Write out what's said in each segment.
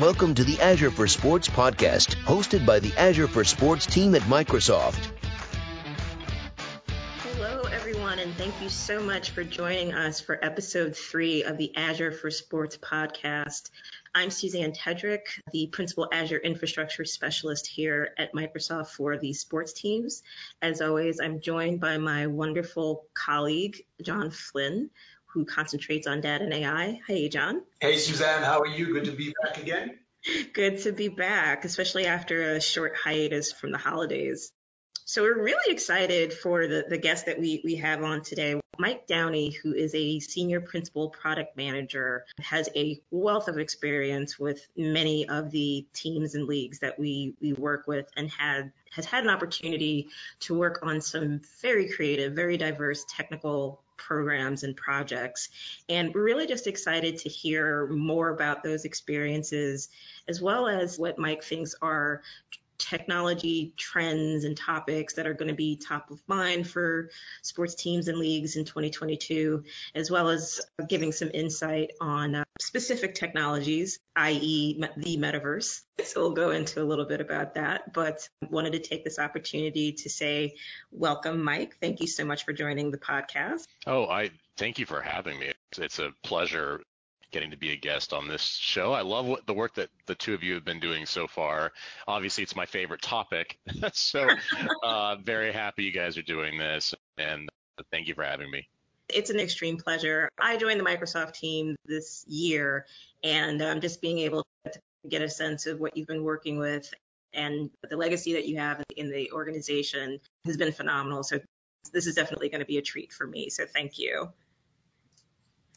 Welcome to the Azure for Sports podcast, hosted by the Azure for Sports team at Microsoft. Hello, everyone, and thank you so much for joining us for episode three of the Azure for Sports podcast. I'm Suzanne Tedrick, the Principal Azure Infrastructure Specialist here at Microsoft for the sports teams. As always, I'm joined by my wonderful colleague, John Flynn, who concentrates on data and AI. Hey, John. Hey, Suzanne. How are you? Good to be back again. Good to be back, especially after a short hiatus from the holidays. So we're really excited for the, the guest that we, we have on today. Mike Downey, who is a senior principal product manager, has a wealth of experience with many of the teams and leagues that we, we work with and had has had an opportunity to work on some very creative, very diverse technical programs and projects. And we're really just excited to hear more about those experiences, as well as what Mike thinks are technology trends and topics that are going to be top of mind for sports teams and leagues in 2022, as well as giving some insight on uh, specific technologies, i.e., the metaverse. So we'll go into a little bit about that, but wanted to take this opportunity to say welcome, Mike. Thank you so much for joining the podcast. Oh, I thank you for having me. It's a pleasure getting to be a guest on this show. I love what, the work that the two of you have been doing so far. Obviously, it's my favorite topic. so, uh, very happy you guys are doing this, and thank you for having me. It's an extreme pleasure. I joined the Microsoft team this year, and um, just being able to get a sense of what you've been working with and the legacy that you have in the organization has been phenomenal. So, this is definitely going to be a treat for me. So, thank you.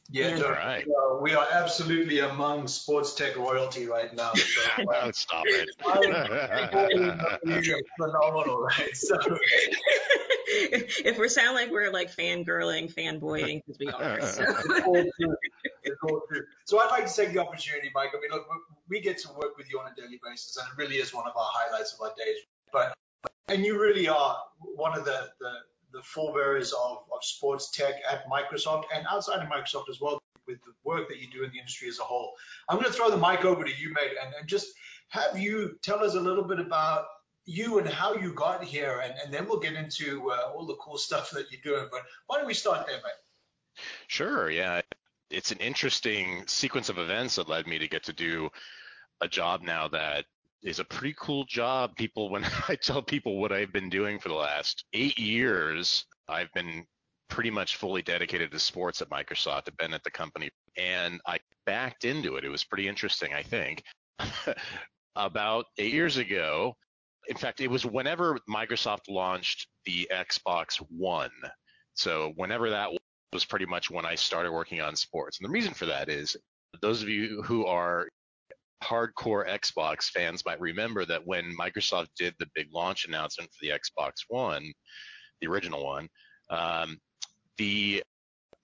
Yeah, no, right. uh, we are absolutely among sports tech royalty right now. So, uh, Stop it. phenomenal, right? So. if we sound like we're like fangirling, fanboying, because we are. So. so I'd like to take the opportunity, Mike. I mean, look, we get to work with you on a daily basis, and it really is one of our highlights of our days. But and you really are one of the the the forebearers of, of sports tech at Microsoft and outside of Microsoft as well with the work that you do in the industry as a whole. I'm going to throw the mic over to you, mate, and, and just have you tell us a little bit about you and how you got here, and, and then we'll get into uh, all the cool stuff that you're doing. But why don't we start there, mate? Sure, yeah. It's an interesting sequence of events that led me to get to do a job now that is a pretty cool job. People, when I tell people what I've been doing for the last eight years, I've been pretty much fully dedicated to sports at Microsoft. I've been at the company and I backed into it. It was pretty interesting, I think. About eight years ago, in fact, it was whenever Microsoft launched the Xbox One. So whenever that was pretty much when I started working on sports. And the reason for that is those of you who are hardcore Xbox fans might remember that when Microsoft did the big launch announcement for the Xbox One, the original one, um, the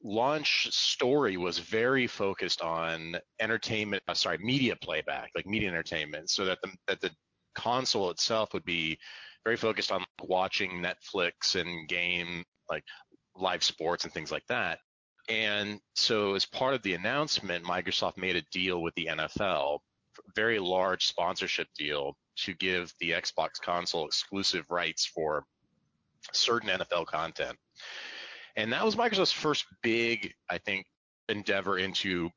launch story was very focused on entertainment, uh, sorry, media playback, like media entertainment, so that the that the console itself would be very focused on watching Netflix and game like live sports and things like that. And so as part of the announcement, Microsoft made a deal with the NFL very large sponsorship deal to give the Xbox console exclusive rights for certain NFL content. And that was Microsoft's first big, I think, endeavor into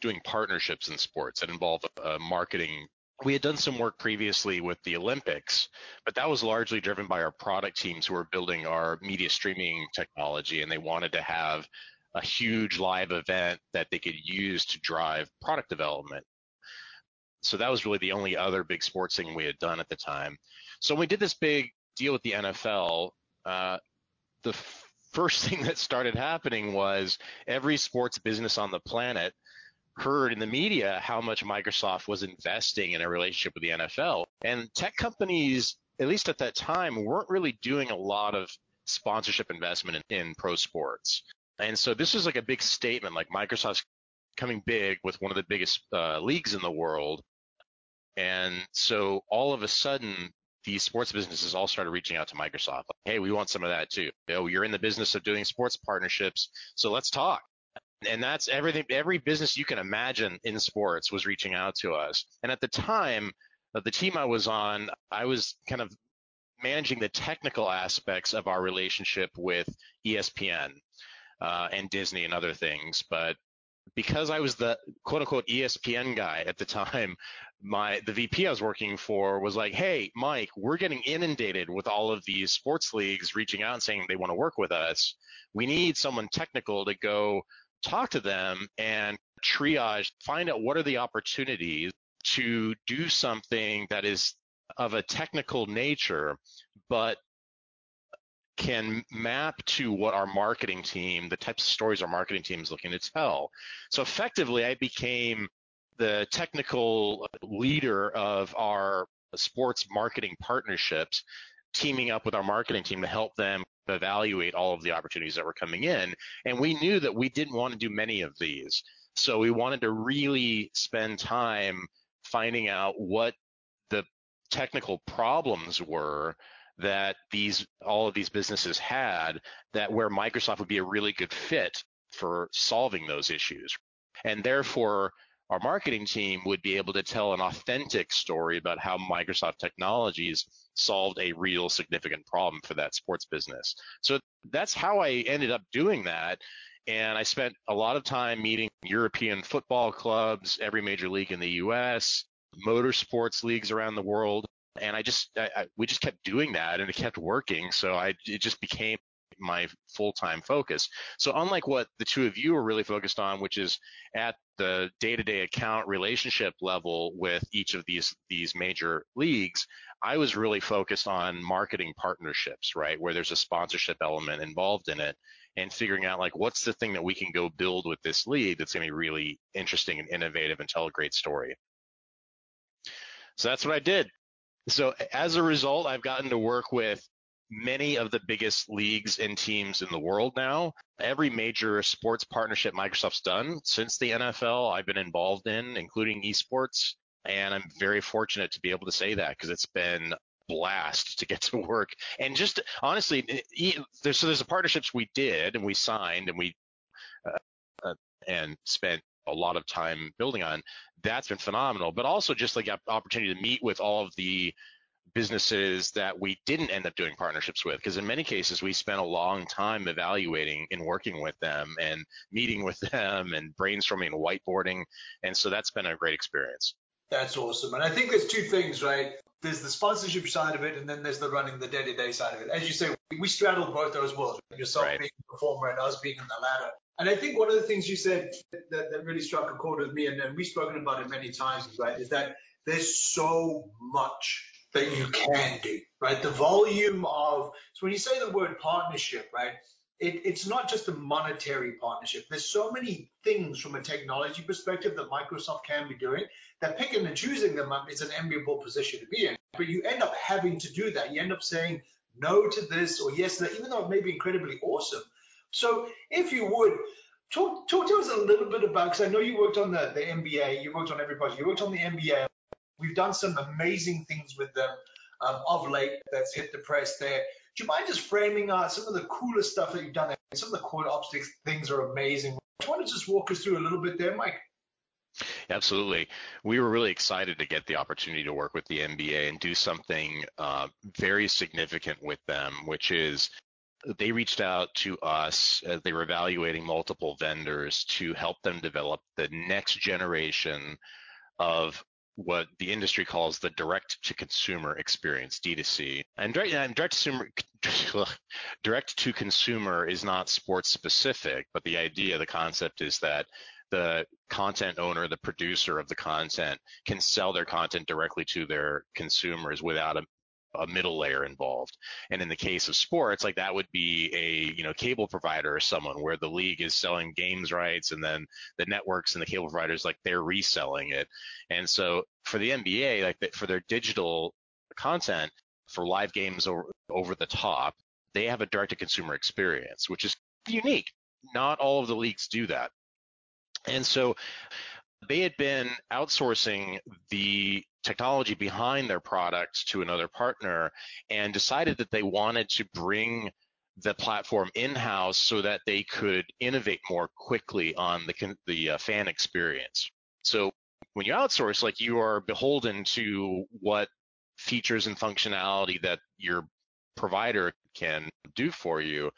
doing partnerships in sports that involve uh, marketing. We had done some work previously with the Olympics, but that was largely driven by our product teams who were building our media streaming technology, and they wanted to have a huge live event that they could use to drive product development so that was really the only other big sports thing we had done at the time. So when we did this big deal with the NFL, uh, the f- first thing that started happening was every sports business on the planet heard in the media how much Microsoft was investing in a relationship with the NFL. And tech companies, at least at that time, weren't really doing a lot of sponsorship investment in, in pro sports. And so this was like a big statement, like Microsoft's coming big with one of the biggest uh, leagues in the world. And so all of a sudden, these sports businesses all started reaching out to Microsoft. Hey, we want some of that too. Oh, you're in the business of doing sports partnerships, so let's talk. And that's everything, every business you can imagine in sports was reaching out to us. And at the time, uh, the team I was on, I was kind of managing the technical aspects of our relationship with ESPN uh, and Disney and other things. But because I was the quote unquote ESPN guy at the time, my the VP I was working for was like, "Hey, Mike, we're getting inundated with all of these sports leagues reaching out and saying they want to work with us. We need someone technical to go talk to them and triage, find out what are the opportunities to do something that is of a technical nature, but can map to what our marketing team, the types of stories our marketing team is looking to tell. So effectively, I became the technical leader of our sports marketing partnerships, teaming up with our marketing team to help them evaluate all of the opportunities that were coming in. And we knew that we didn't want to do many of these. So we wanted to really spend time finding out what the technical problems were that these all of these businesses had that where Microsoft would be a really good fit for solving those issues. And therefore our marketing team would be able to tell an authentic story about how Microsoft technologies solved a real significant problem for that sports business. So that's how I ended up doing that. And I spent a lot of time meeting European football clubs, every major league in the US, motorsports leagues around the world. And I just, I, I, we just kept doing that and it kept working. So I, it just became my full-time focus. So unlike what the two of you are really focused on, which is at the day-to-day account relationship level with each of these these major leagues, I was really focused on marketing partnerships, right? Where there's a sponsorship element involved in it and figuring out like what's the thing that we can go build with this league that's going to be really interesting and innovative and tell a great story. So that's what I did. So as a result, I've gotten to work with many of the biggest leagues and teams in the world now. Every major sports partnership Microsoft's done since the NFL, I've been involved in, including esports. And I'm very fortunate to be able to say that because it's been blast to get to work. And just honestly, there's, so there's the partnerships we did and we signed and we, uh, uh, and spent a lot of time building on. That's been phenomenal. But also just like opportunity to meet with all of the businesses that we didn't end up doing partnerships with. Because in many cases we spent a long time evaluating and working with them and meeting with them and brainstorming and whiteboarding. And so that's been a great experience. That's awesome. And i think there's two things right? There's the sponsorship side of it and then there's the running the day-to-day side of it. As you say we straddle both those worlds yourself right. being a performer and us being in the ladder and I think one of the things you said that, that really struck a chord with me, and, and we've spoken about it many times, right, is that there's so much that you can do, right? The volume of, so when you say the word partnership, right, it, it's not just a monetary partnership. There's so many things from a technology perspective that Microsoft can be doing that picking and choosing them is an enviable position to be in. But you end up having to do that. You end up saying no to this or yes to that, even though it may be incredibly awesome. So if you would, talk, talk to us a little bit about, because I know you worked on the, the NBA, you worked on every you worked on the NBA. We've done some amazing things with them um, of late that's hit the press there. Do you mind just framing out some of the coolest stuff that you've done? Some of the core optics things are amazing. Do you want to just walk us through a little bit there, Mike? Absolutely. We were really excited to get the opportunity to work with the NBA and do something uh, very significant with them, which is they reached out to us as they were evaluating multiple vendors to help them develop the next generation of what the industry calls the direct to consumer experience, D2C. And direct, direct to consumer is not sports specific, but the idea, the concept is that the content owner, the producer of the content can sell their content directly to their consumers without a, a middle layer involved. And in the case of sports, like that would be a you know cable provider or someone where the league is selling games rights, and then the networks and the cable providers like they're reselling it. And so for the NBA, like for their digital content for live games over, over the top, they have a direct to consumer experience, which is unique. Not all of the leagues do that. And so they had been outsourcing the technology behind their product to another partner and decided that they wanted to bring the platform in-house so that they could innovate more quickly on the the uh, fan experience. So when you outsource, like you are beholden to what features and functionality that your provider can do for you.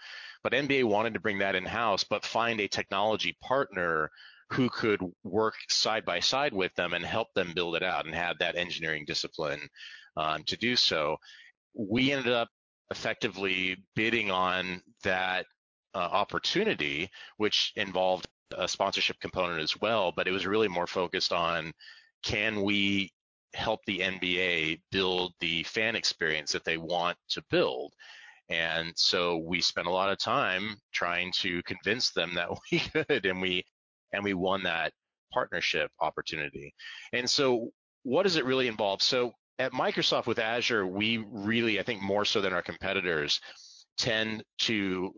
But NBA wanted to bring that in-house, but find a technology partner who could work side by side with them and help them build it out and have that engineering discipline um, to do so. We ended up effectively bidding on that uh, opportunity, which involved a sponsorship component as well, but it was really more focused on can we help the NBA build the fan experience that they want to build. And so we spent a lot of time trying to convince them that we could, and we and we won that partnership opportunity. And so what does it really involve? So at Microsoft with Azure, we really, I think more so than our competitors, tend to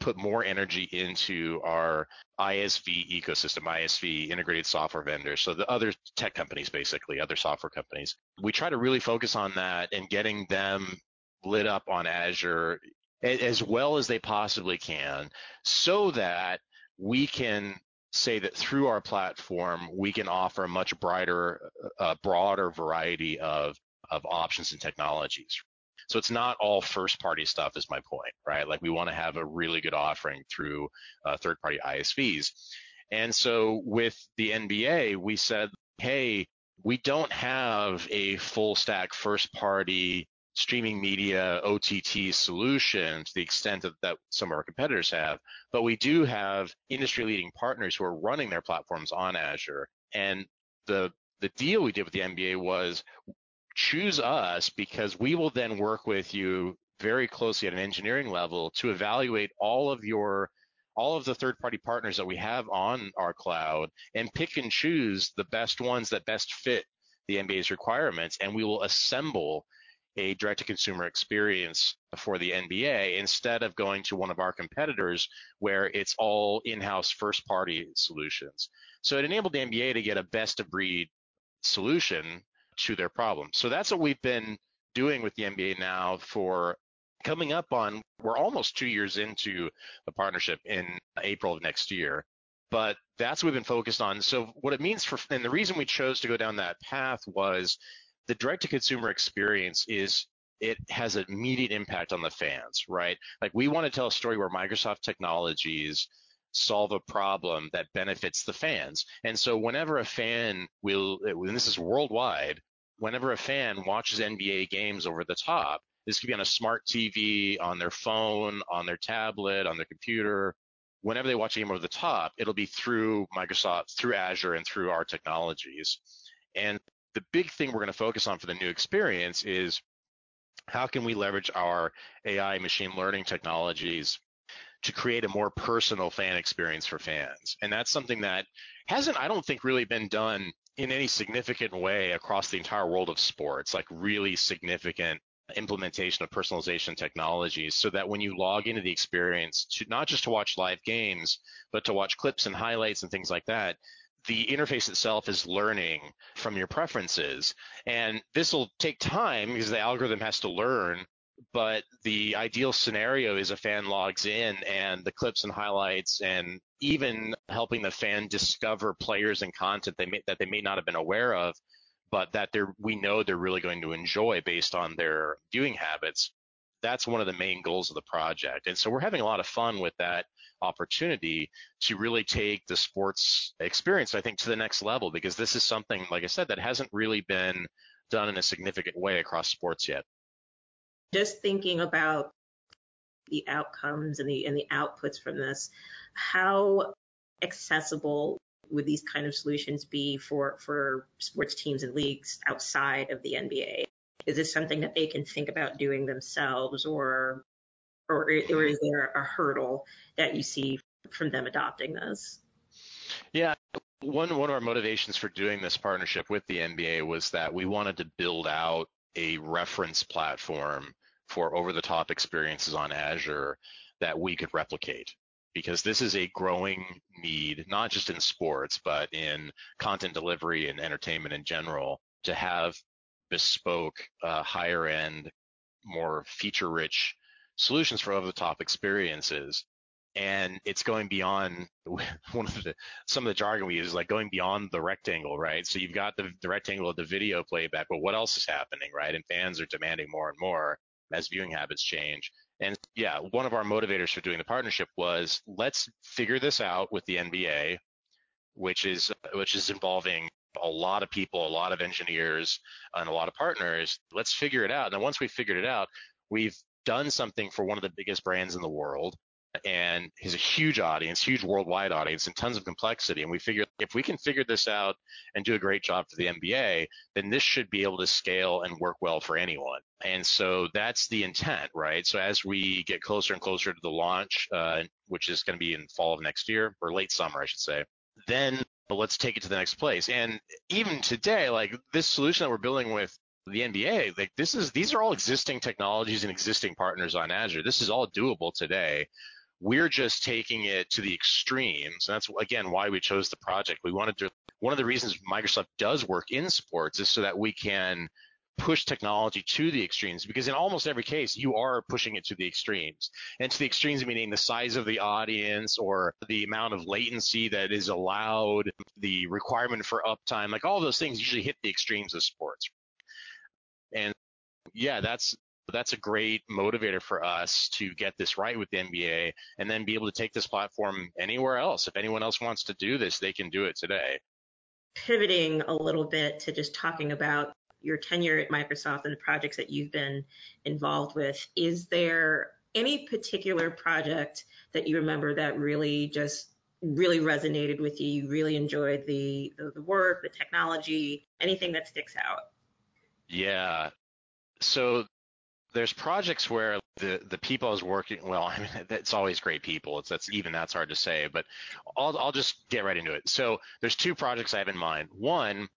put more energy into our ISV ecosystem, ISV integrated software vendors. So the other tech companies, basically, other software companies. We try to really focus on that and getting them lit up on Azure as well as they possibly can so that we can say that through our platform, we can offer a much brighter, uh, broader variety of, of options and technologies. So it's not all first party stuff is my point, right? Like we want to have a really good offering through uh, third party ISVs. And so with the NBA, we said, hey, we don't have a full stack first party streaming media OTT solution to the extent that, that some of our competitors have, but we do have industry leading partners who are running their platforms on Azure. And the the deal we did with the NBA was choose us because we will then work with you very closely at an engineering level to evaluate all of your all of the third party partners that we have on our cloud and pick and choose the best ones that best fit the NBA's requirements and we will assemble a direct to consumer experience for the NBA instead of going to one of our competitors where it's all in-house first party solutions. So it enabled the NBA to get a best of breed solution to their problem. So that's what we've been doing with the NBA now for coming up on, we're almost two years into the partnership in April of next year. But that's what we've been focused on. So what it means for, and the reason we chose to go down that path was the direct to consumer experience is it has an immediate impact on the fans, right? Like we want to tell a story where Microsoft Technologies solve a problem that benefits the fans. And so whenever a fan will, and this is worldwide, whenever a fan watches NBA games over the top, this could be on a smart TV, on their phone, on their tablet, on their computer. Whenever they watch a game over the top, it'll be through Microsoft, through Azure, and through our technologies. And the big thing we're going to focus on for the new experience is how can we leverage our AI machine learning technologies to create a more personal fan experience for fans. And that's something that hasn't, I don't think, really been done in any significant way across the entire world of sports, like really significant implementation of personalization technologies so that when you log into the experience to not just to watch live games, but to watch clips and highlights and things like that, the interface itself is learning from your preferences. And this will take time because the algorithm has to learn but the ideal scenario is a fan logs in and the clips and highlights and even helping the fan discover players and content they may, that they may not have been aware of but that we know they're really going to enjoy based on their viewing habits that's one of the main goals of the project and so we're having a lot of fun with that opportunity to really take the sports experience i think to the next level because this is something like i said that hasn't really been done in a significant way across sports yet just thinking about the outcomes and the and the outputs from this, how accessible would these kind of solutions be for for sports teams and leagues outside of the NBA? Is this something that they can think about doing themselves, or or, or is there a hurdle that you see from them adopting this? Yeah, one one of our motivations for doing this partnership with the NBA was that we wanted to build out a reference platform for over the top experiences on Azure that we could replicate because this is a growing need, not just in sports, but in content delivery and entertainment in general, to have bespoke, uh, higher end, more feature rich solutions for over the top experiences. And it's going beyond one of the, some of the jargon we use is like going beyond the rectangle, right? So you've got the, the rectangle of the video playback, but what else is happening, right? And fans are demanding more and more as viewing habits change. And yeah, one of our motivators for doing the partnership was let's figure this out with the NBA, which is which is involving a lot of people, a lot of engineers, and a lot of partners. Let's figure it out. And then once we figured it out, we've done something for one of the biggest brands in the world and has a huge audience, huge worldwide audience, and tons of complexity. And we figured if we can figure this out and do a great job for the NBA, then this should be able to scale and work well for anyone. And so that's the intent, right? So as we get closer and closer to the launch, uh, which is going to be in fall of next year or late summer, I should say, then let's take it to the next place. And even today, like this solution that we're building with the NBA, like this is these are all existing technologies and existing partners on Azure. This is all doable today. We're just taking it to the extremes. And that's again why we chose the project. We wanted to one of the reasons Microsoft does work in sports is so that we can push technology to the extremes because in almost every case you are pushing it to the extremes and to the extremes meaning the size of the audience or the amount of latency that is allowed the requirement for uptime like all those things usually hit the extremes of sports and yeah that's that's a great motivator for us to get this right with the NBA and then be able to take this platform anywhere else. If anyone else wants to do this, they can do it today. Pivoting a little bit to just talking about your tenure at Microsoft and the projects that you've been involved with, is there any particular project that you remember that really just really resonated with you? You really enjoyed the, the, the work, the technology, anything that sticks out? Yeah. So there's projects where the the people I was working well, I mean it's always great people. It's that's even that's hard to say, but I'll I'll just get right into it. So there's two projects I have in mind. One,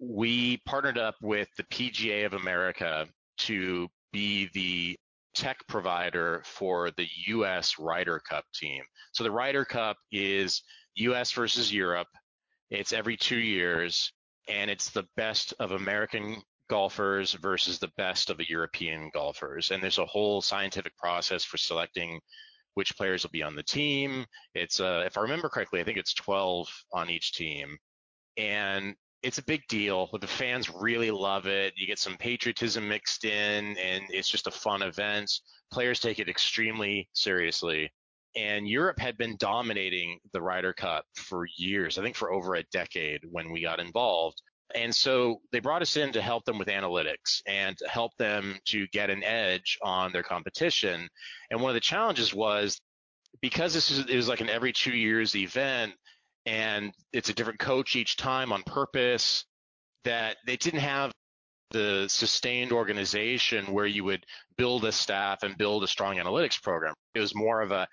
we partnered up with the PGA of America to be the tech provider for the US Ryder Cup team. So the Ryder Cup is US versus Europe. It's every 2 years and it's the best of American golfers versus the best of the European golfers. And there's a whole scientific process for selecting which players will be on the team. It's, uh, if I remember correctly, I think it's 12 on each team. And it's a big deal. The fans really love it. You get some patriotism mixed in, and it's just a fun event. Players take it extremely seriously. And Europe had been dominating the Ryder Cup for years, I think for over a decade when we got involved. And so they brought us in to help them with analytics and help them to get an edge on their competition. And one of the challenges was because this is it was like an every two years event and it's a different coach each time on purpose that they didn't have the sustained organization where you would build a staff and build a strong analytics program. It was more of a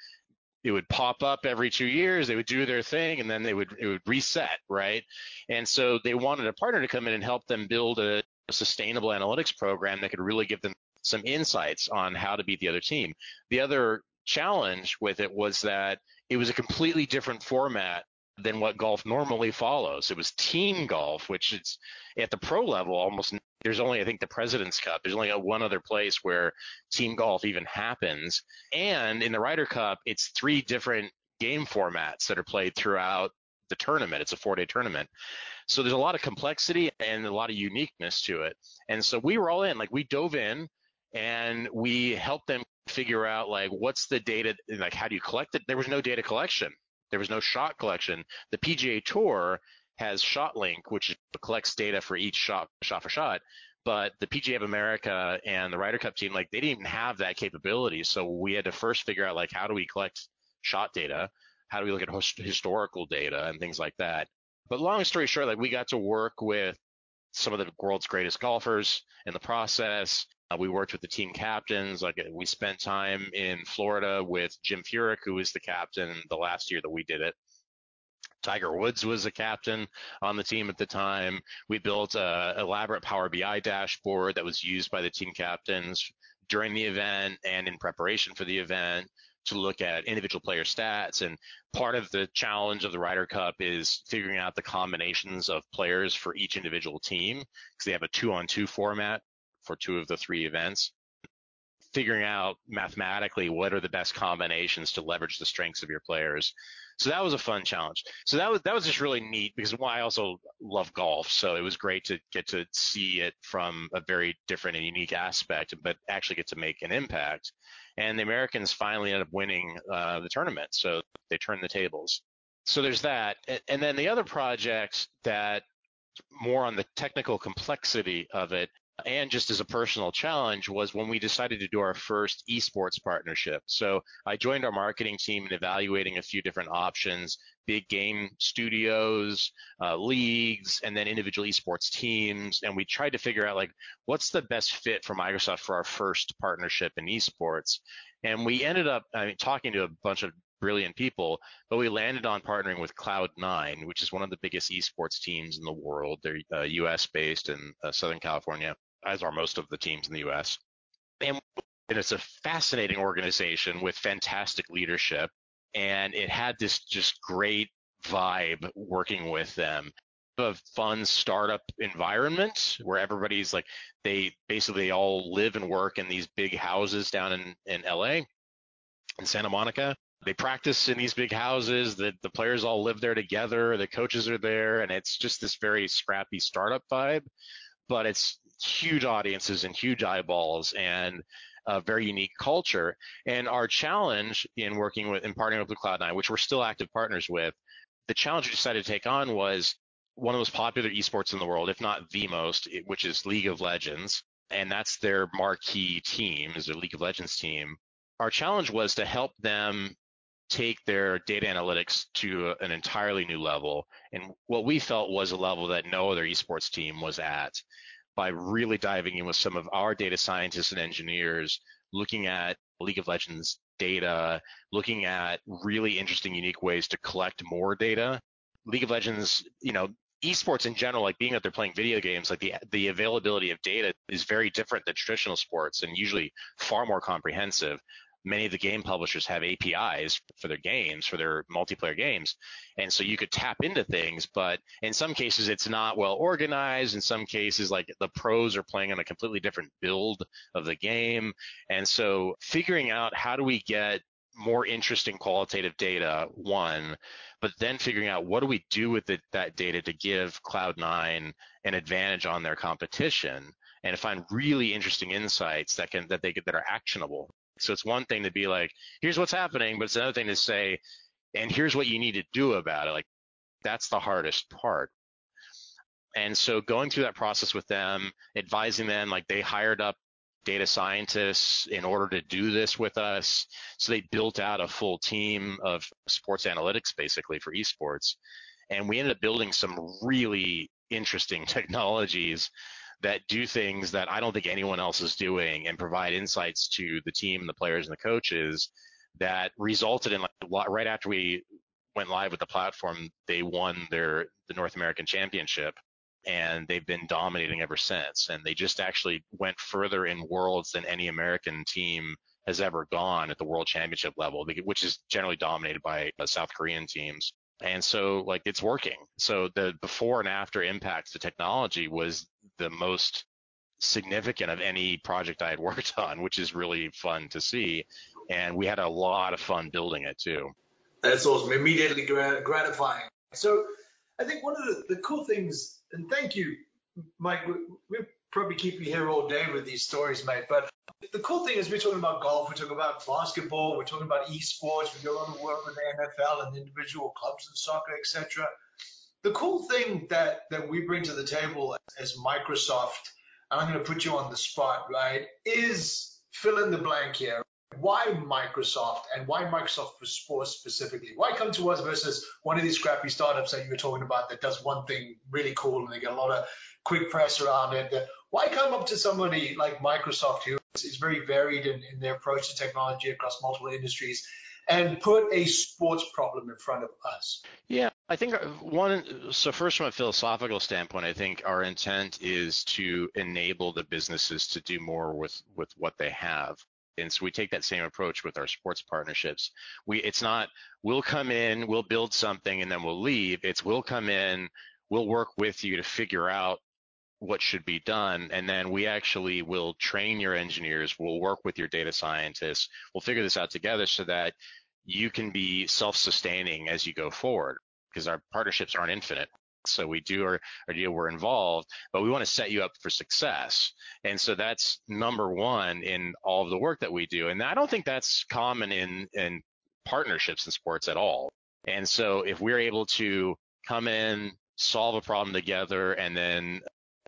it would pop up every two years. They would do their thing, and then they would it would reset, right? And so they wanted a partner to come in and help them build a, a sustainable analytics program that could really give them some insights on how to beat the other team. The other challenge with it was that it was a completely different format than what golf normally follows. It was team golf, which is at the pro level almost there's only I think the President's Cup. There's only one other place where team golf even happens. And in the Ryder Cup, it's three different game formats that are played throughout the tournament. It's a four-day tournament. So there's a lot of complexity and a lot of uniqueness to it. And so we were all in, like we dove in and we helped them figure out like what's the data and like how do you collect it? There was no data collection. There was no shot collection. The PGA Tour has ShotLink, which collects data for each shot, shot for shot. But the PGA of America and the Ryder Cup team, like they didn't even have that capability. So we had to first figure out like how do we collect shot data? How do we look at historical data and things like that? But long story short, like we got to work with some of the world's greatest golfers in the process. Uh, we worked with the team captains. Like we spent time in Florida with Jim Furyk, who was the captain the last year that we did it. Tiger Woods was a captain on the team at the time. We built an elaborate Power BI dashboard that was used by the team captains during the event and in preparation for the event to look at individual player stats. And part of the challenge of the Ryder Cup is figuring out the combinations of players for each individual team because they have a two on two format for two of the three events figuring out mathematically what are the best combinations to leverage the strengths of your players. So that was a fun challenge. So that was that was just really neat because I also love golf, so it was great to get to see it from a very different and unique aspect, but actually get to make an impact. And the Americans finally ended up winning uh, the tournament, so they turned the tables. So there's that, and then the other project that more on the technical complexity of it and just as a personal challenge was when we decided to do our first esports partnership. So I joined our marketing team in evaluating a few different options, big game studios, uh, leagues, and then individual esports teams. And we tried to figure out like, what's the best fit for Microsoft for our first partnership in esports? And we ended up I mean, talking to a bunch of brilliant people, but we landed on partnering with Cloud9, which is one of the biggest esports teams in the world. They're uh, US based in uh, Southern California as are most of the teams in the U.S. And, and it's a fascinating organization with fantastic leadership, and it had this just great vibe working with them. A fun startup environment where everybody's like they basically all live and work in these big houses down in, in LA in Santa Monica. They practice in these big houses. The the players all live there together. The coaches are there, and it's just this very scrappy startup vibe. But it's huge audiences and huge eyeballs and a very unique culture. And our challenge in working with and partnering with Cloud9, which we're still active partners with, the challenge we decided to take on was one of the most popular esports in the world, if not the most, which is League of Legends. And that's their marquee team, is their League of Legends team. Our challenge was to help them take their data analytics to an entirely new level and what we felt was a level that no other esports team was at by really diving in with some of our data scientists and engineers, looking at League of Legends data, looking at really interesting, unique ways to collect more data. League of Legends, you know, esports in general, like being out there playing video games, like the the availability of data is very different than traditional sports and usually far more comprehensive many of the game publishers have APIs for their games, for their multiplayer games. And so you could tap into things, but in some cases it's not well organized. In some cases, like the pros are playing on a completely different build of the game. And so figuring out how do we get more interesting qualitative data, one, but then figuring out what do we do with the, that data to give Cloud9 an advantage on their competition and to find really interesting insights that can that they get that are actionable so it's one thing to be like, here's what's happening, but it's another thing to say, and here's what you need to do about it. Like that's the hardest part. And so going through that process with them, advising them, like they hired up data scientists in order to do this with us. So they built out a full team of sports analytics basically for esports. And we ended up building some really interesting technologies that do things that I don't think anyone else is doing and provide insights to the team, and the players, and the coaches that resulted in like right after we went live with the platform, they won their the North American Championship and they've been dominating ever since. And they just actually went further in worlds than any American team has ever gone at the world championship level, which is generally dominated by uh, South Korean teams. And so like it's working. So the before and after impacts to technology was the most significant of any project I had worked on, which is really fun to see. And we had a lot of fun building it too. That's awesome. Immediately gratifying. So I think one of the, the cool things, and thank you, Mike, we, we probably keep you here all day with these stories, mate. But the cool thing is we're talking about golf, we're talking about basketball, we're talking about esports, we do a lot of work with the NFL and individual clubs and soccer, etc the cool thing that that we bring to the table as Microsoft, and I'm going to put you on the spot, right, is fill in the blank here. Why Microsoft and why Microsoft for sports specifically? Why come to us versus one of these scrappy startups that you were talking about that does one thing really cool and they get a lot of quick press around it? Why come up to somebody like Microsoft who is very varied in, in their approach to technology across multiple industries and put a sports problem in front of us? Yeah, I think uh, one, so first from a philosophical standpoint, I think our intent is to enable the businesses to do more with, with what they have. And so we take that same approach with our sports partnerships. We, it's not, we'll come in, we'll build something and then we'll leave. It's we'll come in, we'll work with you to figure out what should be done. And then we actually will train your engineers, we'll work with your data scientists, we'll figure this out together so that you can be self-sustaining as you go forward because our partnerships aren't infinite. So we do our, our deal, we're involved, but we want to set you up for success. And so that's number one in all of the work that we do. And I don't think that's common in, in partnerships in sports at all. And so if we're able to come in, solve a problem together, and then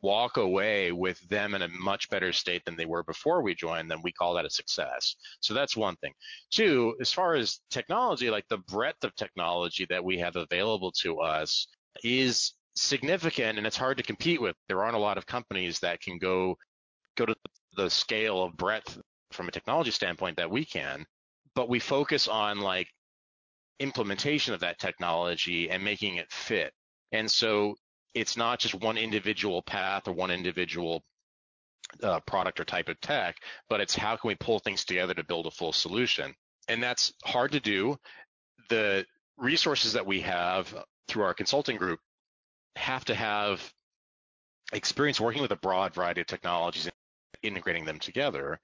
walk away with them in a much better state than they were before we joined, then we call that a success. So that's one thing. Two, as far as technology, like the breadth of technology that we have available to us is significant and it's hard to compete with. There aren't a lot of companies that can go go to the scale of breadth from a technology standpoint that we can, but we focus on like implementation of that technology and making it fit. And so it's not just one individual path or one individual uh, product or type of tech, but it's how can we pull things together to build a full solution. And that's hard to do. The resources that we have through our consulting group have to have experience working with a broad variety of technologies and integrating them together.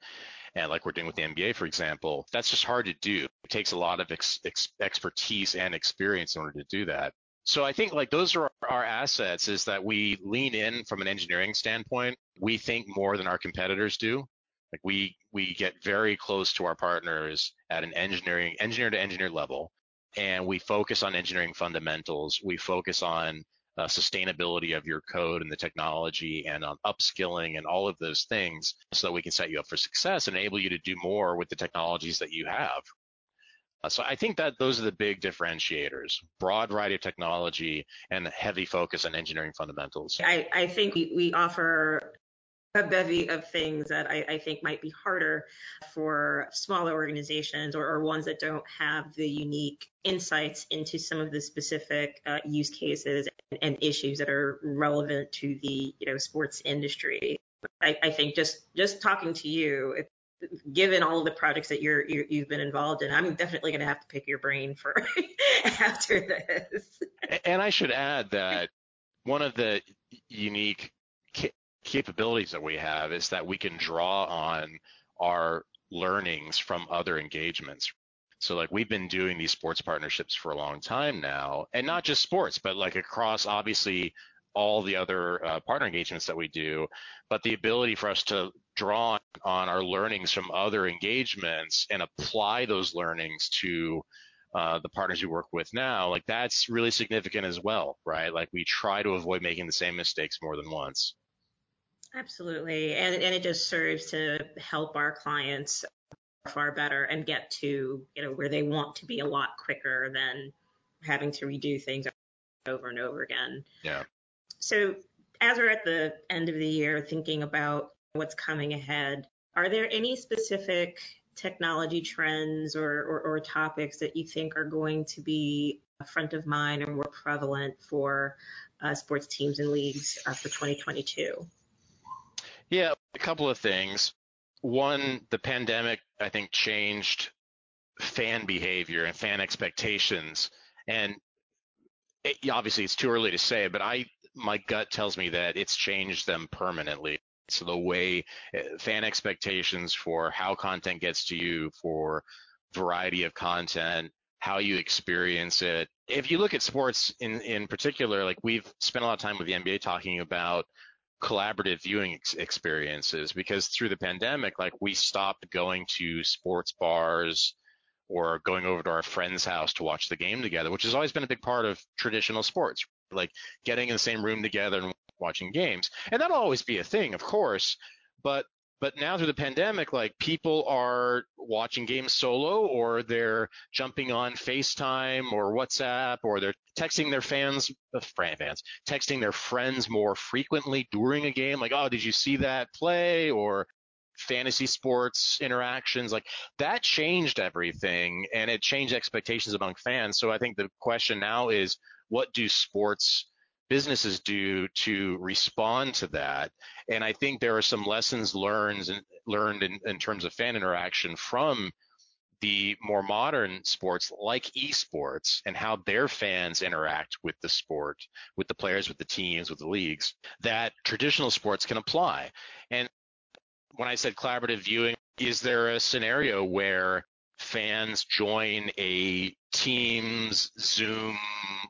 And like we're doing with the NBA, for example, that's just hard to do. It takes a lot of ex- ex- expertise and experience in order to do that. So I think like those are our assets is that we lean in from an engineering standpoint. We think more than our competitors do. Like we we get very close to our partners at an engineering engineer to engineer level and we focus on engineering fundamentals. We focus on uh, sustainability of your code and the technology and on upskilling and all of those things so that we can set you up for success and enable you to do more with the technologies that you have. Uh, so I think that those are the big differentiators, broad variety of technology and heavy focus on engineering fundamentals. I, I think we, we offer a bevy of things that I, I, think might be harder for smaller organizations or, or, ones that don't have the unique insights into some of the specific uh, use cases and, and, issues that are relevant to the you know sports industry. I, I think just just talking to you, given all of the projects that you're you, have been involved in, I'm definitely going to have to pick your brain for after this. And I should add that one of the unique capabilities that we have is that we can draw on our learnings from other engagements. So like we've been doing these sports partnerships for a long time now, and not just sports, but like across obviously all the other uh, partner engagements that we do, but the ability for us to draw on our learnings from other engagements and apply those learnings to uh, the partners we work with now, like that's really significant as well, right? Like we try to avoid making the same mistakes more than once. Absolutely. And, and it just serves to help our clients far better and get to, you know, where they want to be a lot quicker than having to redo things over and over again. Yeah. So as we're at the end of the year thinking about what's coming ahead, are there any specific technology trends or, or, or topics that you think are going to be front of mind or more prevalent for uh, sports teams and leagues uh, for 2022? Yeah, a couple of things. One, the pandemic, I think, changed fan behavior and fan expectations. And it, obviously, it's too early to say, but I, my gut tells me that it's changed them permanently. So the way eh, fan expectations for how content gets to you, for variety of content, how you experience it. If you look at sports in, in particular, like we've spent a lot of time with the NBA talking about collaborative viewing ex- experiences because through the pandemic, like we stopped going to sports bars or going over to our friend's house to watch the game together, which has always been a big part of traditional sports, like getting in the same room together and watching games. And that'll always be a thing, of course, but but now through the pandemic, like people are watching games solo or they're jumping on FaceTime or WhatsApp or they're texting their fans, uh, fans, texting their friends more frequently during a game. Like, oh, did you see that play? Or fantasy sports interactions like that changed everything and it changed expectations among fans so i think the question now is what do sports businesses do to respond to that. And I think there are some lessons learned learned in, in terms of fan interaction from the more modern sports like esports and how their fans interact with the sport, with the players, with the teams, with the leagues, that traditional sports can apply. And when I said collaborative viewing, is there a scenario where fans join a Teams Zoom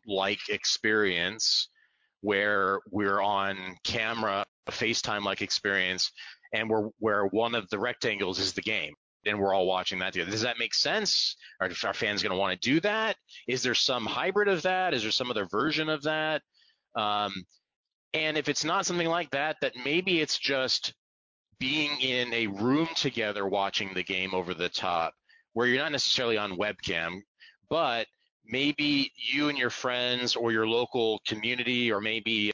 like experience where we're on camera, a FaceTime like experience, and we're where one of the rectangles is the game and we're all watching that together. Does that make sense? Are our fans going to want to do that? Is there some hybrid of that? Is there some other version of that? Um, and if it's not something like that, that maybe it's just being in a room together watching the game over the top where you're not necessarily on webcam, but maybe you and your friends or your local community or maybe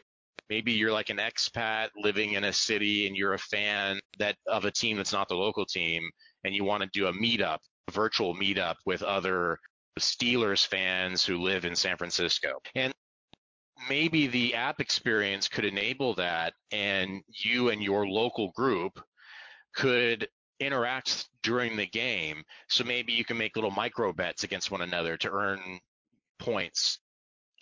maybe you're like an expat living in a city and you're a fan that of a team that's not the local team and you want to do a meetup, a virtual meetup with other Steelers fans who live in San Francisco. And maybe the app experience could enable that and you and your local group could interact during the game. So maybe you can make little micro bets against one another to earn points.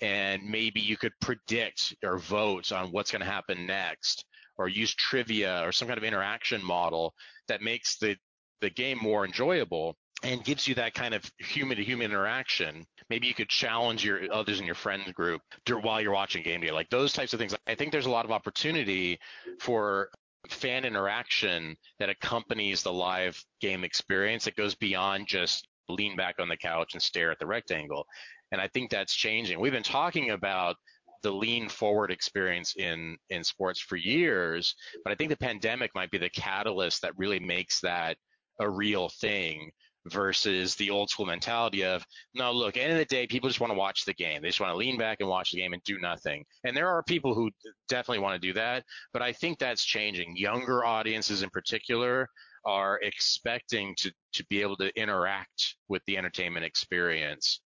And maybe you could predict or vote on what's going to happen next or use trivia or some kind of interaction model that makes the, the game more enjoyable and gives you that kind of human to human interaction. Maybe you could challenge your others in your friend group while you're watching game day, like those types of things. I think there's a lot of opportunity for fan interaction that accompanies the live game experience that goes beyond just lean back on the couch and stare at the rectangle. And I think that's changing. We've been talking about the lean forward experience in in sports for years, but I think the pandemic might be the catalyst that really makes that a real thing versus the old school mentality of no look end of the day people just want to watch the game. They just want to lean back and watch the game and do nothing. And there are people who definitely want to do that but i think that's changing. Younger audiences in particular are expecting to to be able to interact with the entertainment experience.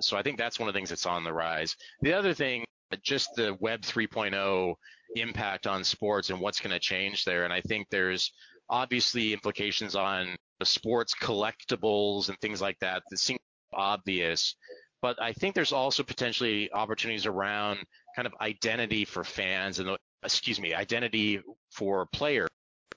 So i think that's one of the things that's on the rise. The other thing just the web 3.0 impact on sports and what's going to change there and i think there's obviously implications on the sports collectibles and things like that that seem obvious. But I think there's also potentially opportunities around kind of identity for fans and excuse me, identity for players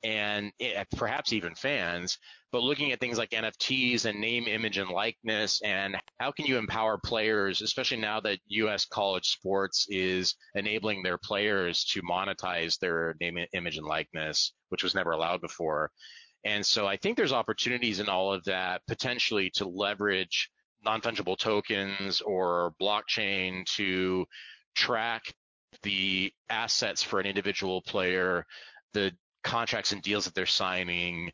and eh, perhaps even fans, but looking at things like NFTs and name, image, and likeness, and how can you empower players, especially now that U.S. college sports is enabling their players to monetize their name, image, and likeness, which was never allowed before. And so I think there's opportunities in all of that potentially to leverage non-fungible tokens or blockchain to track the assets for an individual player, the contracts and deals that they're signing,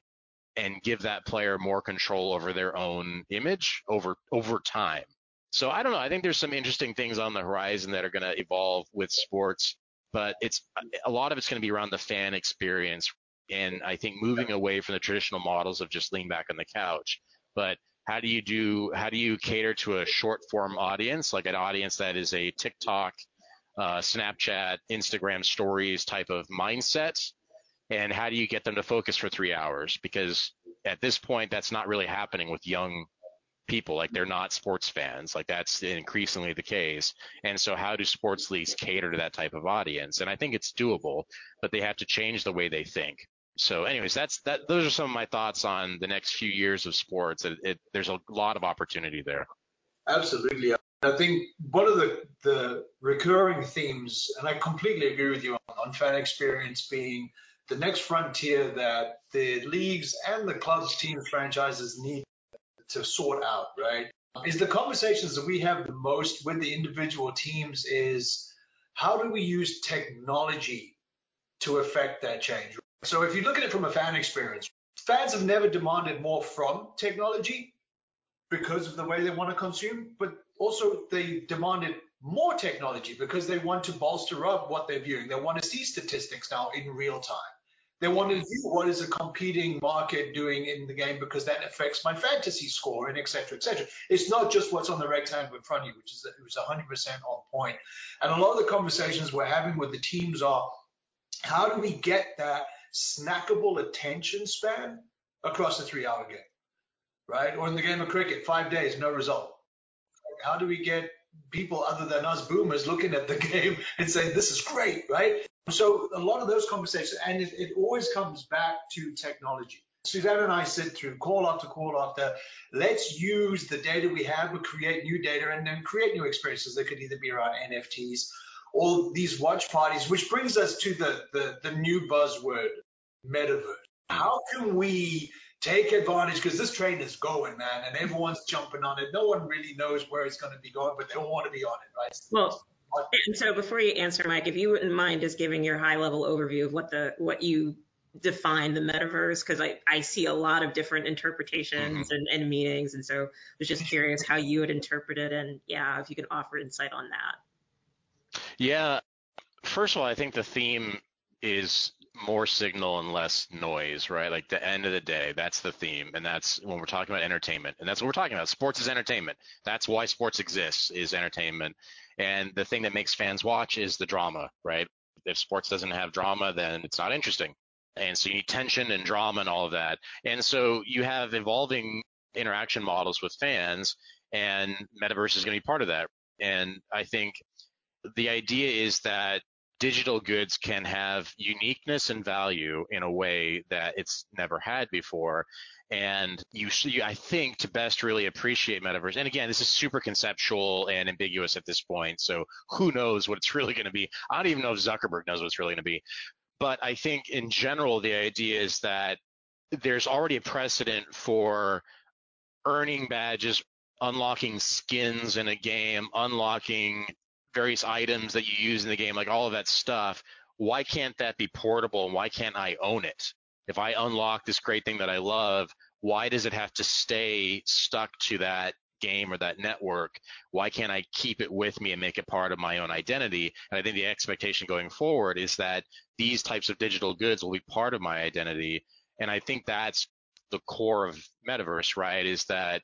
and give that player more control over their own image over over time. So I don't know. I think there's some interesting things on the horizon that are going to evolve with sports, but it's a lot of it's going to be around the fan experience and I think moving away from the traditional models of just lean back on the couch. But how do you do? How do you cater to a short form audience, like an audience that is a TikTok, uh, Snapchat, Instagram stories type of mindset? And how do you get them to focus for three hours? Because at this point, that's not really happening with young people. Like they're not sports fans. Like that's increasingly the case. And so how do sports leagues cater to that type of audience? And I think it's doable, but they have to change the way they think. So, anyways, that's that. Those are some of my thoughts on the next few years of sports. It, it, there's a lot of opportunity there. Absolutely. I think one of the, the recurring themes, and I completely agree with you on, on fan experience being the next frontier that the leagues and the clubs, teams, franchises need to sort out, right? Is the conversations that we have the most with the individual teams is how do we use technology to affect that change? So if you look at it from a fan experience, fans have never demanded more from technology because of the way they want to consume, but also they demanded more technology because they want to bolster up what they're viewing. They want to see statistics now in real time. They want to see what is a competing market doing in the game because that affects my fantasy score and et cetera, et cetera. It's not just what's on the rectangle in front of you, which is was 100% on point. And a lot of the conversations we're having with the teams are, how do we get that snackable attention span across a three hour game. right? Or in the game of cricket, five days, no result. How do we get people other than us boomers looking at the game and saying, this is great, right? So a lot of those conversations, and it, it always comes back to technology. Suzanne and I sit through call after call after. Let's use the data we have, we create new data, and then create new experiences that could either be around NFTs or these watch parties, which brings us to the, the, the new buzzword, metaverse. How can we take advantage because this train is going, man, and everyone's jumping on it. No one really knows where it's going to be going, but they all want to be on it, right? Well, and so before you answer, Mike, if you wouldn't mind just giving your high level overview of what the what you define the metaverse, because I, I see a lot of different interpretations mm-hmm. and, and meanings, and so I was just curious how you would interpret it, and yeah, if you can offer insight on that. Yeah, first of all, I think the theme is more signal and less noise, right? Like the end of the day, that's the theme. And that's when we're talking about entertainment. And that's what we're talking about. Sports is entertainment. That's why sports exists is entertainment. And the thing that makes fans watch is the drama, right? If sports doesn't have drama, then it's not interesting. And so you need tension and drama and all of that. And so you have evolving interaction models with fans and metaverse is going to be part of that. And I think the idea is that digital goods can have uniqueness and value in a way that it's never had before. And you, I think, to best really appreciate metaverse. And again, this is super conceptual and ambiguous at this point. So who knows what it's really going to be? I don't even know if Zuckerberg knows what it's really going to be. But I think in general, the idea is that there's already a precedent for earning badges, unlocking skins in a game, unlocking various items that you use in the game, like all of that stuff, why can't that be portable and why can't I own it? If I unlock this great thing that I love, why does it have to stay stuck to that game or that network? Why can't I keep it with me and make it part of my own identity? And I think the expectation going forward is that these types of digital goods will be part of my identity. And I think that's the core of metaverse, right? Is that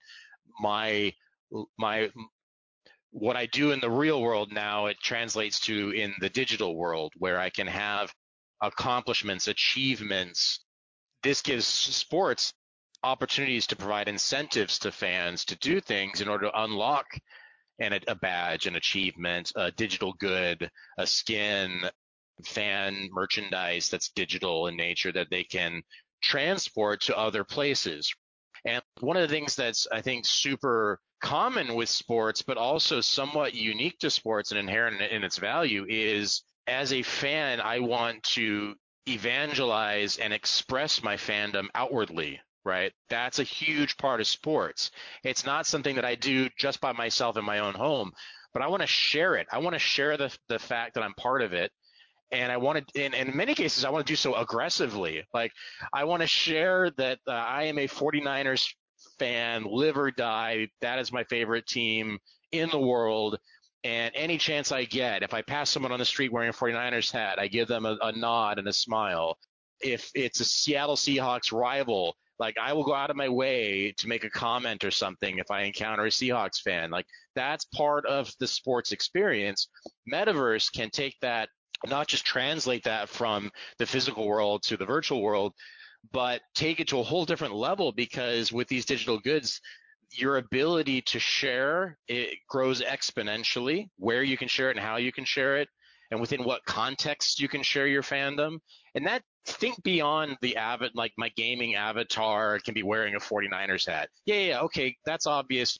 my my what I do in the real world now, it translates to in the digital world where I can have accomplishments, achievements. This gives sports opportunities to provide incentives to fans to do things in order to unlock an, a badge, an achievement, a digital good, a skin, fan merchandise that's digital in nature that they can transport to other places. And one of the things that's, I think, super common with sports, but also somewhat unique to sports and inherent in its value is as a fan, I want to evangelize and express my fandom outwardly, right? That's a huge part of sports. It's not something that I do just by myself in my own home, but I want to share it. I want to share the, the fact that I'm part of it. And I want to, and in many cases, I want to do so aggressively. Like, I want to share that uh, I am a 49ers fan, live or die. That is my favorite team in the world. And any chance I get, if I pass someone on the street wearing a 49ers hat, I give them a, a nod and a smile. If it's a Seattle Seahawks rival, like I will go out of my way to make a comment or something if I encounter a Seahawks fan. Like that's part of the sports experience. Metaverse can take that, not just translate that from the physical world to the virtual world, but take it to a whole different level because with these digital goods, your ability to share it grows exponentially where you can share it and how you can share it and within what context you can share your fandom. And that think beyond the avid like my gaming avatar can be wearing a 49ers hat. Yeah yeah okay that's obvious.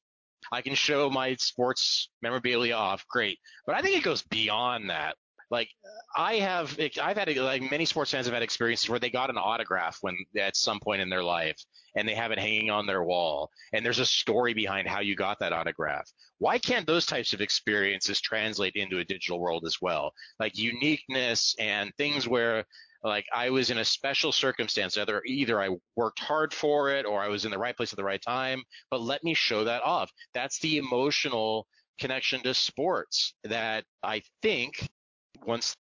I can show my sports memorabilia off great. But i think it goes beyond that like I have, I've had like many sports fans have had experiences where they got an autograph when at some point in their life, and they have it hanging on their wall, and there's a story behind how you got that autograph. Why can't those types of experiences translate into a digital world as well? Like uniqueness and things where like I was in a special circumstance. Either either I worked hard for it or I was in the right place at the right time. But let me show that off. That's the emotional connection to sports that I think once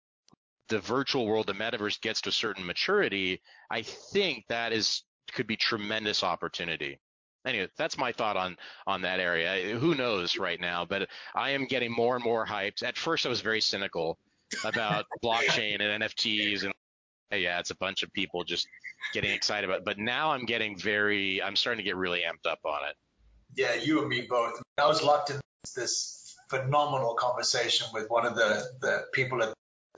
the virtual world, the metaverse gets to a certain maturity, I think that is could be tremendous opportunity. Anyway, that's my thought on on that area. Who knows right now, but I am getting more and more hyped. At first, I was very cynical about blockchain and NFTs and yeah, it's a bunch of people just getting excited about it. But now I'm getting very, I'm starting to get really amped up on it. Yeah, you and me both. I was locked in this phenomenal conversation with one of the, the people at,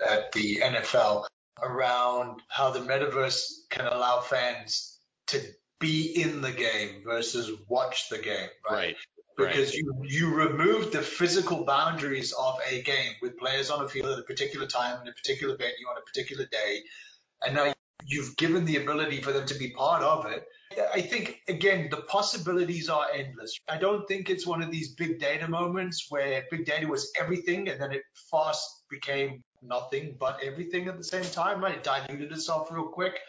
at the NFL around how the metaverse can allow fans to be in the game versus watch the game, right? Right. Because you, you remove the physical boundaries of a game with players on a field at a particular time in a particular venue on a particular day. And now you've given the ability for them to be part of it. I think, again, the possibilities are endless. I don't think it's one of these big data moments where big data was everything and then it fast became nothing but everything at the same time, right? It diluted itself real quick.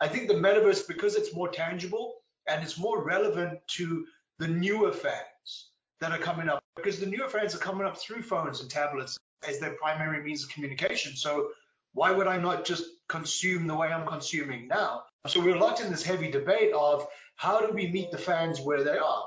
I think the metaverse, because it's more tangible and it's more relevant to the newer fans that are coming up, because the newer fans are coming up through phones and tablets as their primary means of communication. So why would I not just consume the way I'm consuming now? So we're locked in this heavy debate of how do we meet the fans where they are?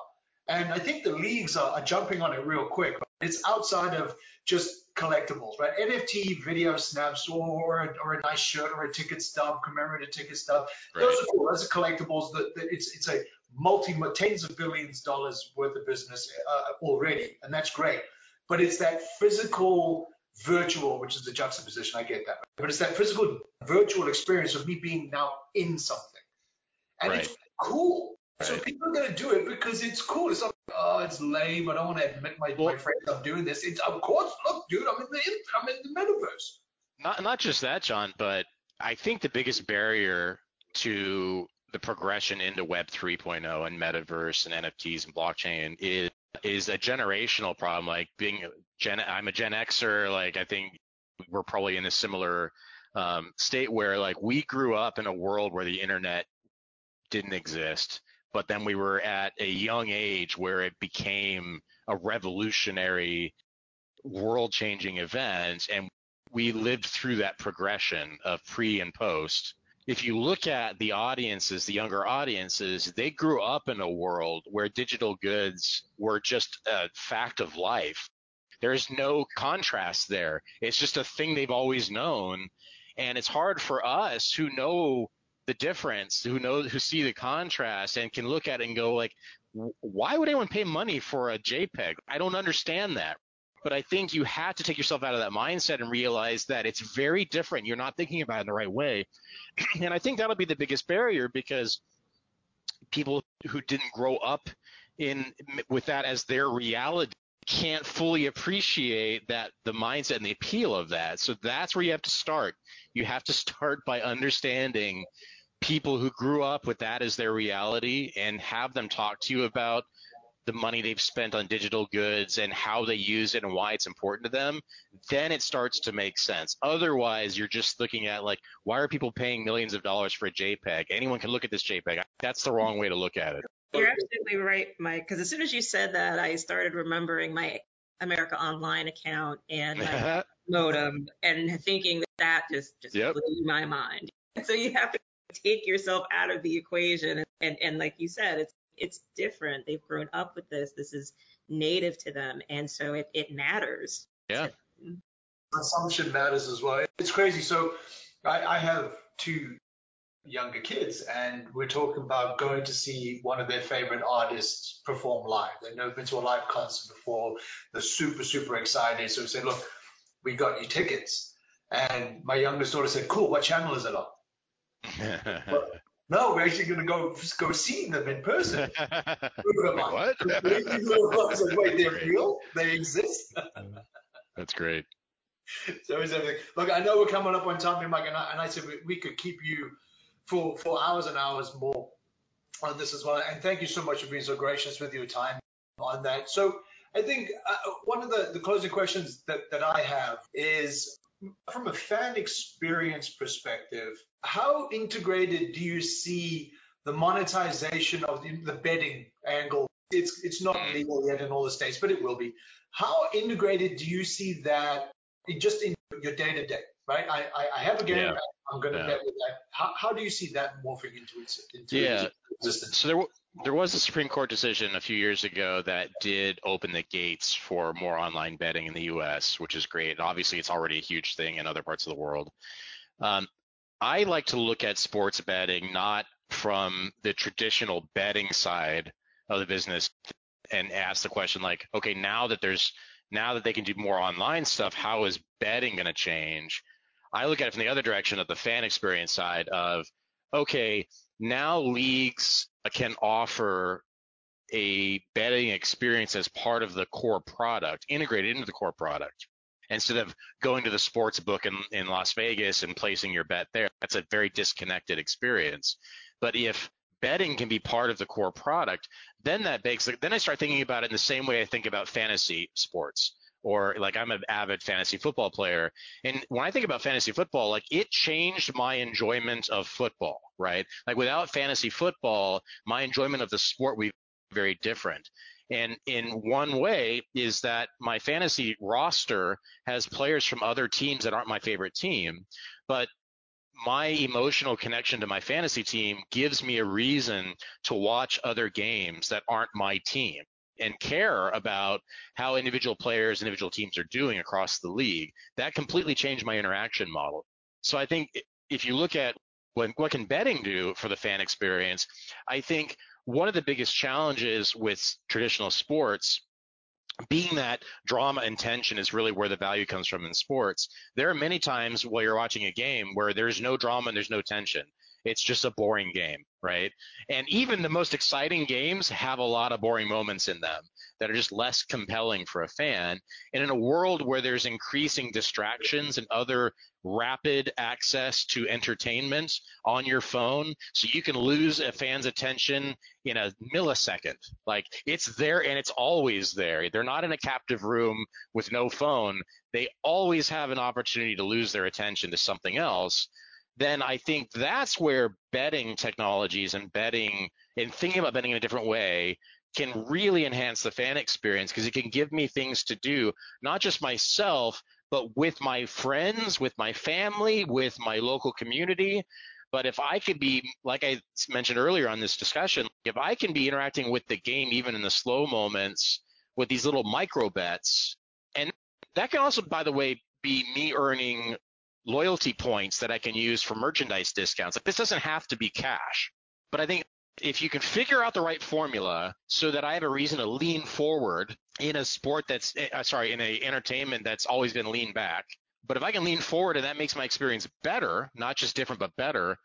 And I think the leagues are, are jumping on it real quick. It's outside of just collectibles, right? NFT video snaps or, or a nice shirt or a ticket stub, commemorative ticket stub. Right. Those are cool. Those are collectibles. That, that it's it's a multi tens of billions dollars worth of business uh, already, and that's great. But it's that physical virtual, which is the juxtaposition. I get that, but it's that physical virtual experience of me being now in something, and right. it's cool. Right. So people are going to do it because it's cool. It's not, oh, it's lame. I don't want to admit my, well, my friends I'm doing this. It's of course, look, dude, I'm in the I'm in the metaverse. Not not just that, John, but I think the biggest barrier to the progression into Web 3.0 and metaverse and NFTs and blockchain is is a generational problem. Like being Gen, I'm a Gen Xer. Like I think we're probably in a similar um, state where like we grew up in a world where the internet didn't exist but then we were at a young age where it became a revolutionary world changing event and we lived through that progression of pre and post if you look at the audiences the younger audiences they grew up in a world where digital goods were just a fact of life there's no contrast there it's just a thing they've always known and it's hard for us who know the difference, who know who see the contrast and can look at it and go like, why would anyone pay money for a JPEG? I don't understand that. But I think you have to take yourself out of that mindset and realize that it's very different. You're not thinking about it in the right way. and I think that'll be the biggest barrier because people who didn't grow up in with that as their reality can't fully appreciate that the mindset and the appeal of that. So that's where you have to start. You have to start by understanding people who grew up with that as their reality and have them talk to you about the money they've spent on digital goods and how they use it and why it's important to them, then it starts to make sense. Otherwise, you're just looking at like, why are people paying millions of dollars for a JPEG? Anyone can look at this JPEG. That's the wrong way to look at it. You're absolutely right, Mike. Because as soon as you said that, I started remembering my America Online account and my modem and thinking that that just just yep. blew my mind. So you have to take yourself out of the equation, and, and and like you said, it's it's different. They've grown up with this. This is native to them, and so it it matters. Yeah. Assumption matters as well. It's crazy. So I, I have two younger kids and we're talking about going to see one of their favorite artists perform live. They've never been to a live concert before. They're super, super excited. So we said, look, we got you tickets. And my youngest daughter said, cool, what channel is it on? no, we're actually going to go go see them in person. what? wait, they're real? They exist? That's great. So is everything. Look, I know we're coming up on time, Mike, and I, and I said we, we could keep you for, for hours and hours more on this as well. And thank you so much for being so gracious with your time on that. So I think uh, one of the, closing questions that, I have is from a fan experience perspective, how integrated do you see the monetization of the, betting angle? It's it's not legal yet in all the states, but it will be. How integrated do you see that just in your day to day? Right, I, I have a game. Yeah. I'm going to yeah. bet with that. How, how do you see that morphing into its into yeah. existence? So there there was a Supreme Court decision a few years ago that did open the gates for more online betting in the U.S., which is great. And obviously, it's already a huge thing in other parts of the world. Um, I like to look at sports betting not from the traditional betting side of the business and ask the question like, okay, now that there's now that they can do more online stuff, how is betting going to change? I look at it from the other direction of the fan experience side of, okay, now leagues can offer a betting experience as part of the core product, integrated into the core product. Instead of going to the sports book in, in Las Vegas and placing your bet there, that's a very disconnected experience. But if betting can be part of the core product, then that makes then I start thinking about it in the same way I think about fantasy sports or like I'm an avid fantasy football player. And when I think about fantasy football, like it changed my enjoyment of football, right? Like without fantasy football, my enjoyment of the sport would be very different. And in one way is that my fantasy roster has players from other teams that aren't my favorite team, but my emotional connection to my fantasy team gives me a reason to watch other games that aren't my team and care about how individual players, individual teams are doing across the league. That completely changed my interaction model. So I think if you look at what, what can betting do for the fan experience, I think one of the biggest challenges with traditional sports being that drama and tension is really where the value comes from in sports. There are many times while you're watching a game where there's no drama and there's no tension. It's just a boring game, right? And even the most exciting games have a lot of boring moments in them that are just less compelling for a fan. And in a world where there's increasing distractions and other rapid access to entertainment on your phone, so you can lose a fan's attention in a millisecond. Like it's there and it's always there. They're not in a captive room with no phone. They always have an opportunity to lose their attention to something else then I think that's where betting technologies and betting and thinking about betting in a different way can really enhance the fan experience because it can give me things to do, not just myself, but with my friends, with my family, with my local community. But if I could be, like I mentioned earlier on this discussion, if I can be interacting with the game even in the slow moments with these little micro bets, and that can also, by the way, be me earning loyalty points that I can use for merchandise discounts. Like this doesn't have to be cash, but I think if you can figure out the right formula so that I have a reason to lean forward in a sport that's eh, uh, sorry in a entertainment that's always been lean back, but if I can lean forward and that makes my experience better, not just different but better,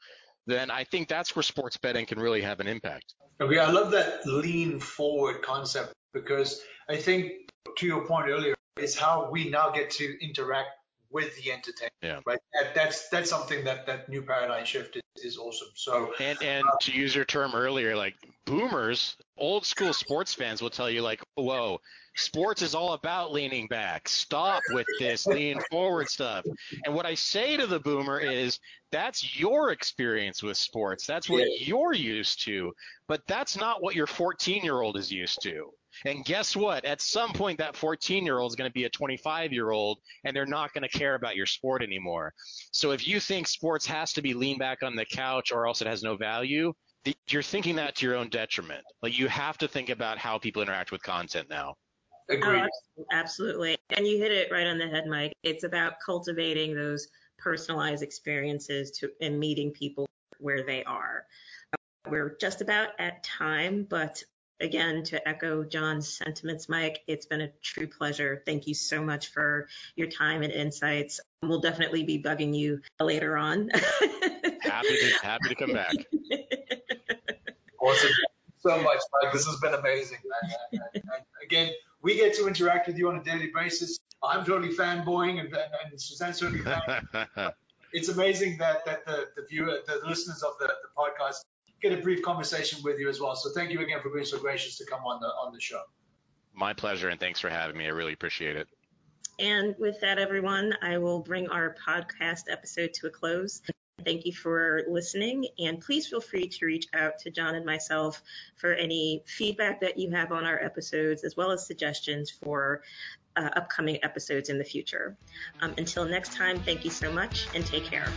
then I think that's where sports betting can really have an impact. Okay, I love that lean forward concept because I think to your point earlier is how we now get to interact with the entertainment. Yeah. Right. That, that's that's something that that new paradigm shift is, is awesome. So and and uh, to use your term earlier, like boomers, old school sports fans will tell you like, whoa, sports is all about leaning back. Stop with this lean forward stuff. And what I say to the boomer is that's your experience with sports. That's what yeah. you're used to. But that's not what your 14 year old is used to. And guess what? At some point, that 14 year old is going to be a 25 year old and they're not going to care about your sport anymore. So if you think sports has to be lean back on the couch or else it has no value, you're thinking that to your own detriment. Like you have to think about how people interact with content now. Agreed. Oh, absolutely. And you hit it right on the head, Mike. It's about cultivating those personalized experiences to and meeting people where they are. Uh, we're just about at time, but again, to echo John's sentiments, Mike, it's been a true pleasure. Thank you so much for your time and insights. We'll definitely be bugging you later on. happy to happy to come back. Awesome. So much, Mike. This has been amazing. And, and, and again, we get to interact with you on a daily basis. I'm totally fanboying, and, and Suzanne's totally fan. it's amazing that that the, the viewer, the listeners of the, the podcast get a brief conversation with you as well. So thank you again for being so gracious to come on the on the show. My pleasure, and thanks for having me. I really appreciate it. And with that, everyone, I will bring our podcast episode to a close. Thank you for listening, and please feel free to reach out to John and myself for any feedback that you have on our episodes, as well as suggestions for uh, upcoming episodes in the future. Um, until next time, thank you so much, and take care.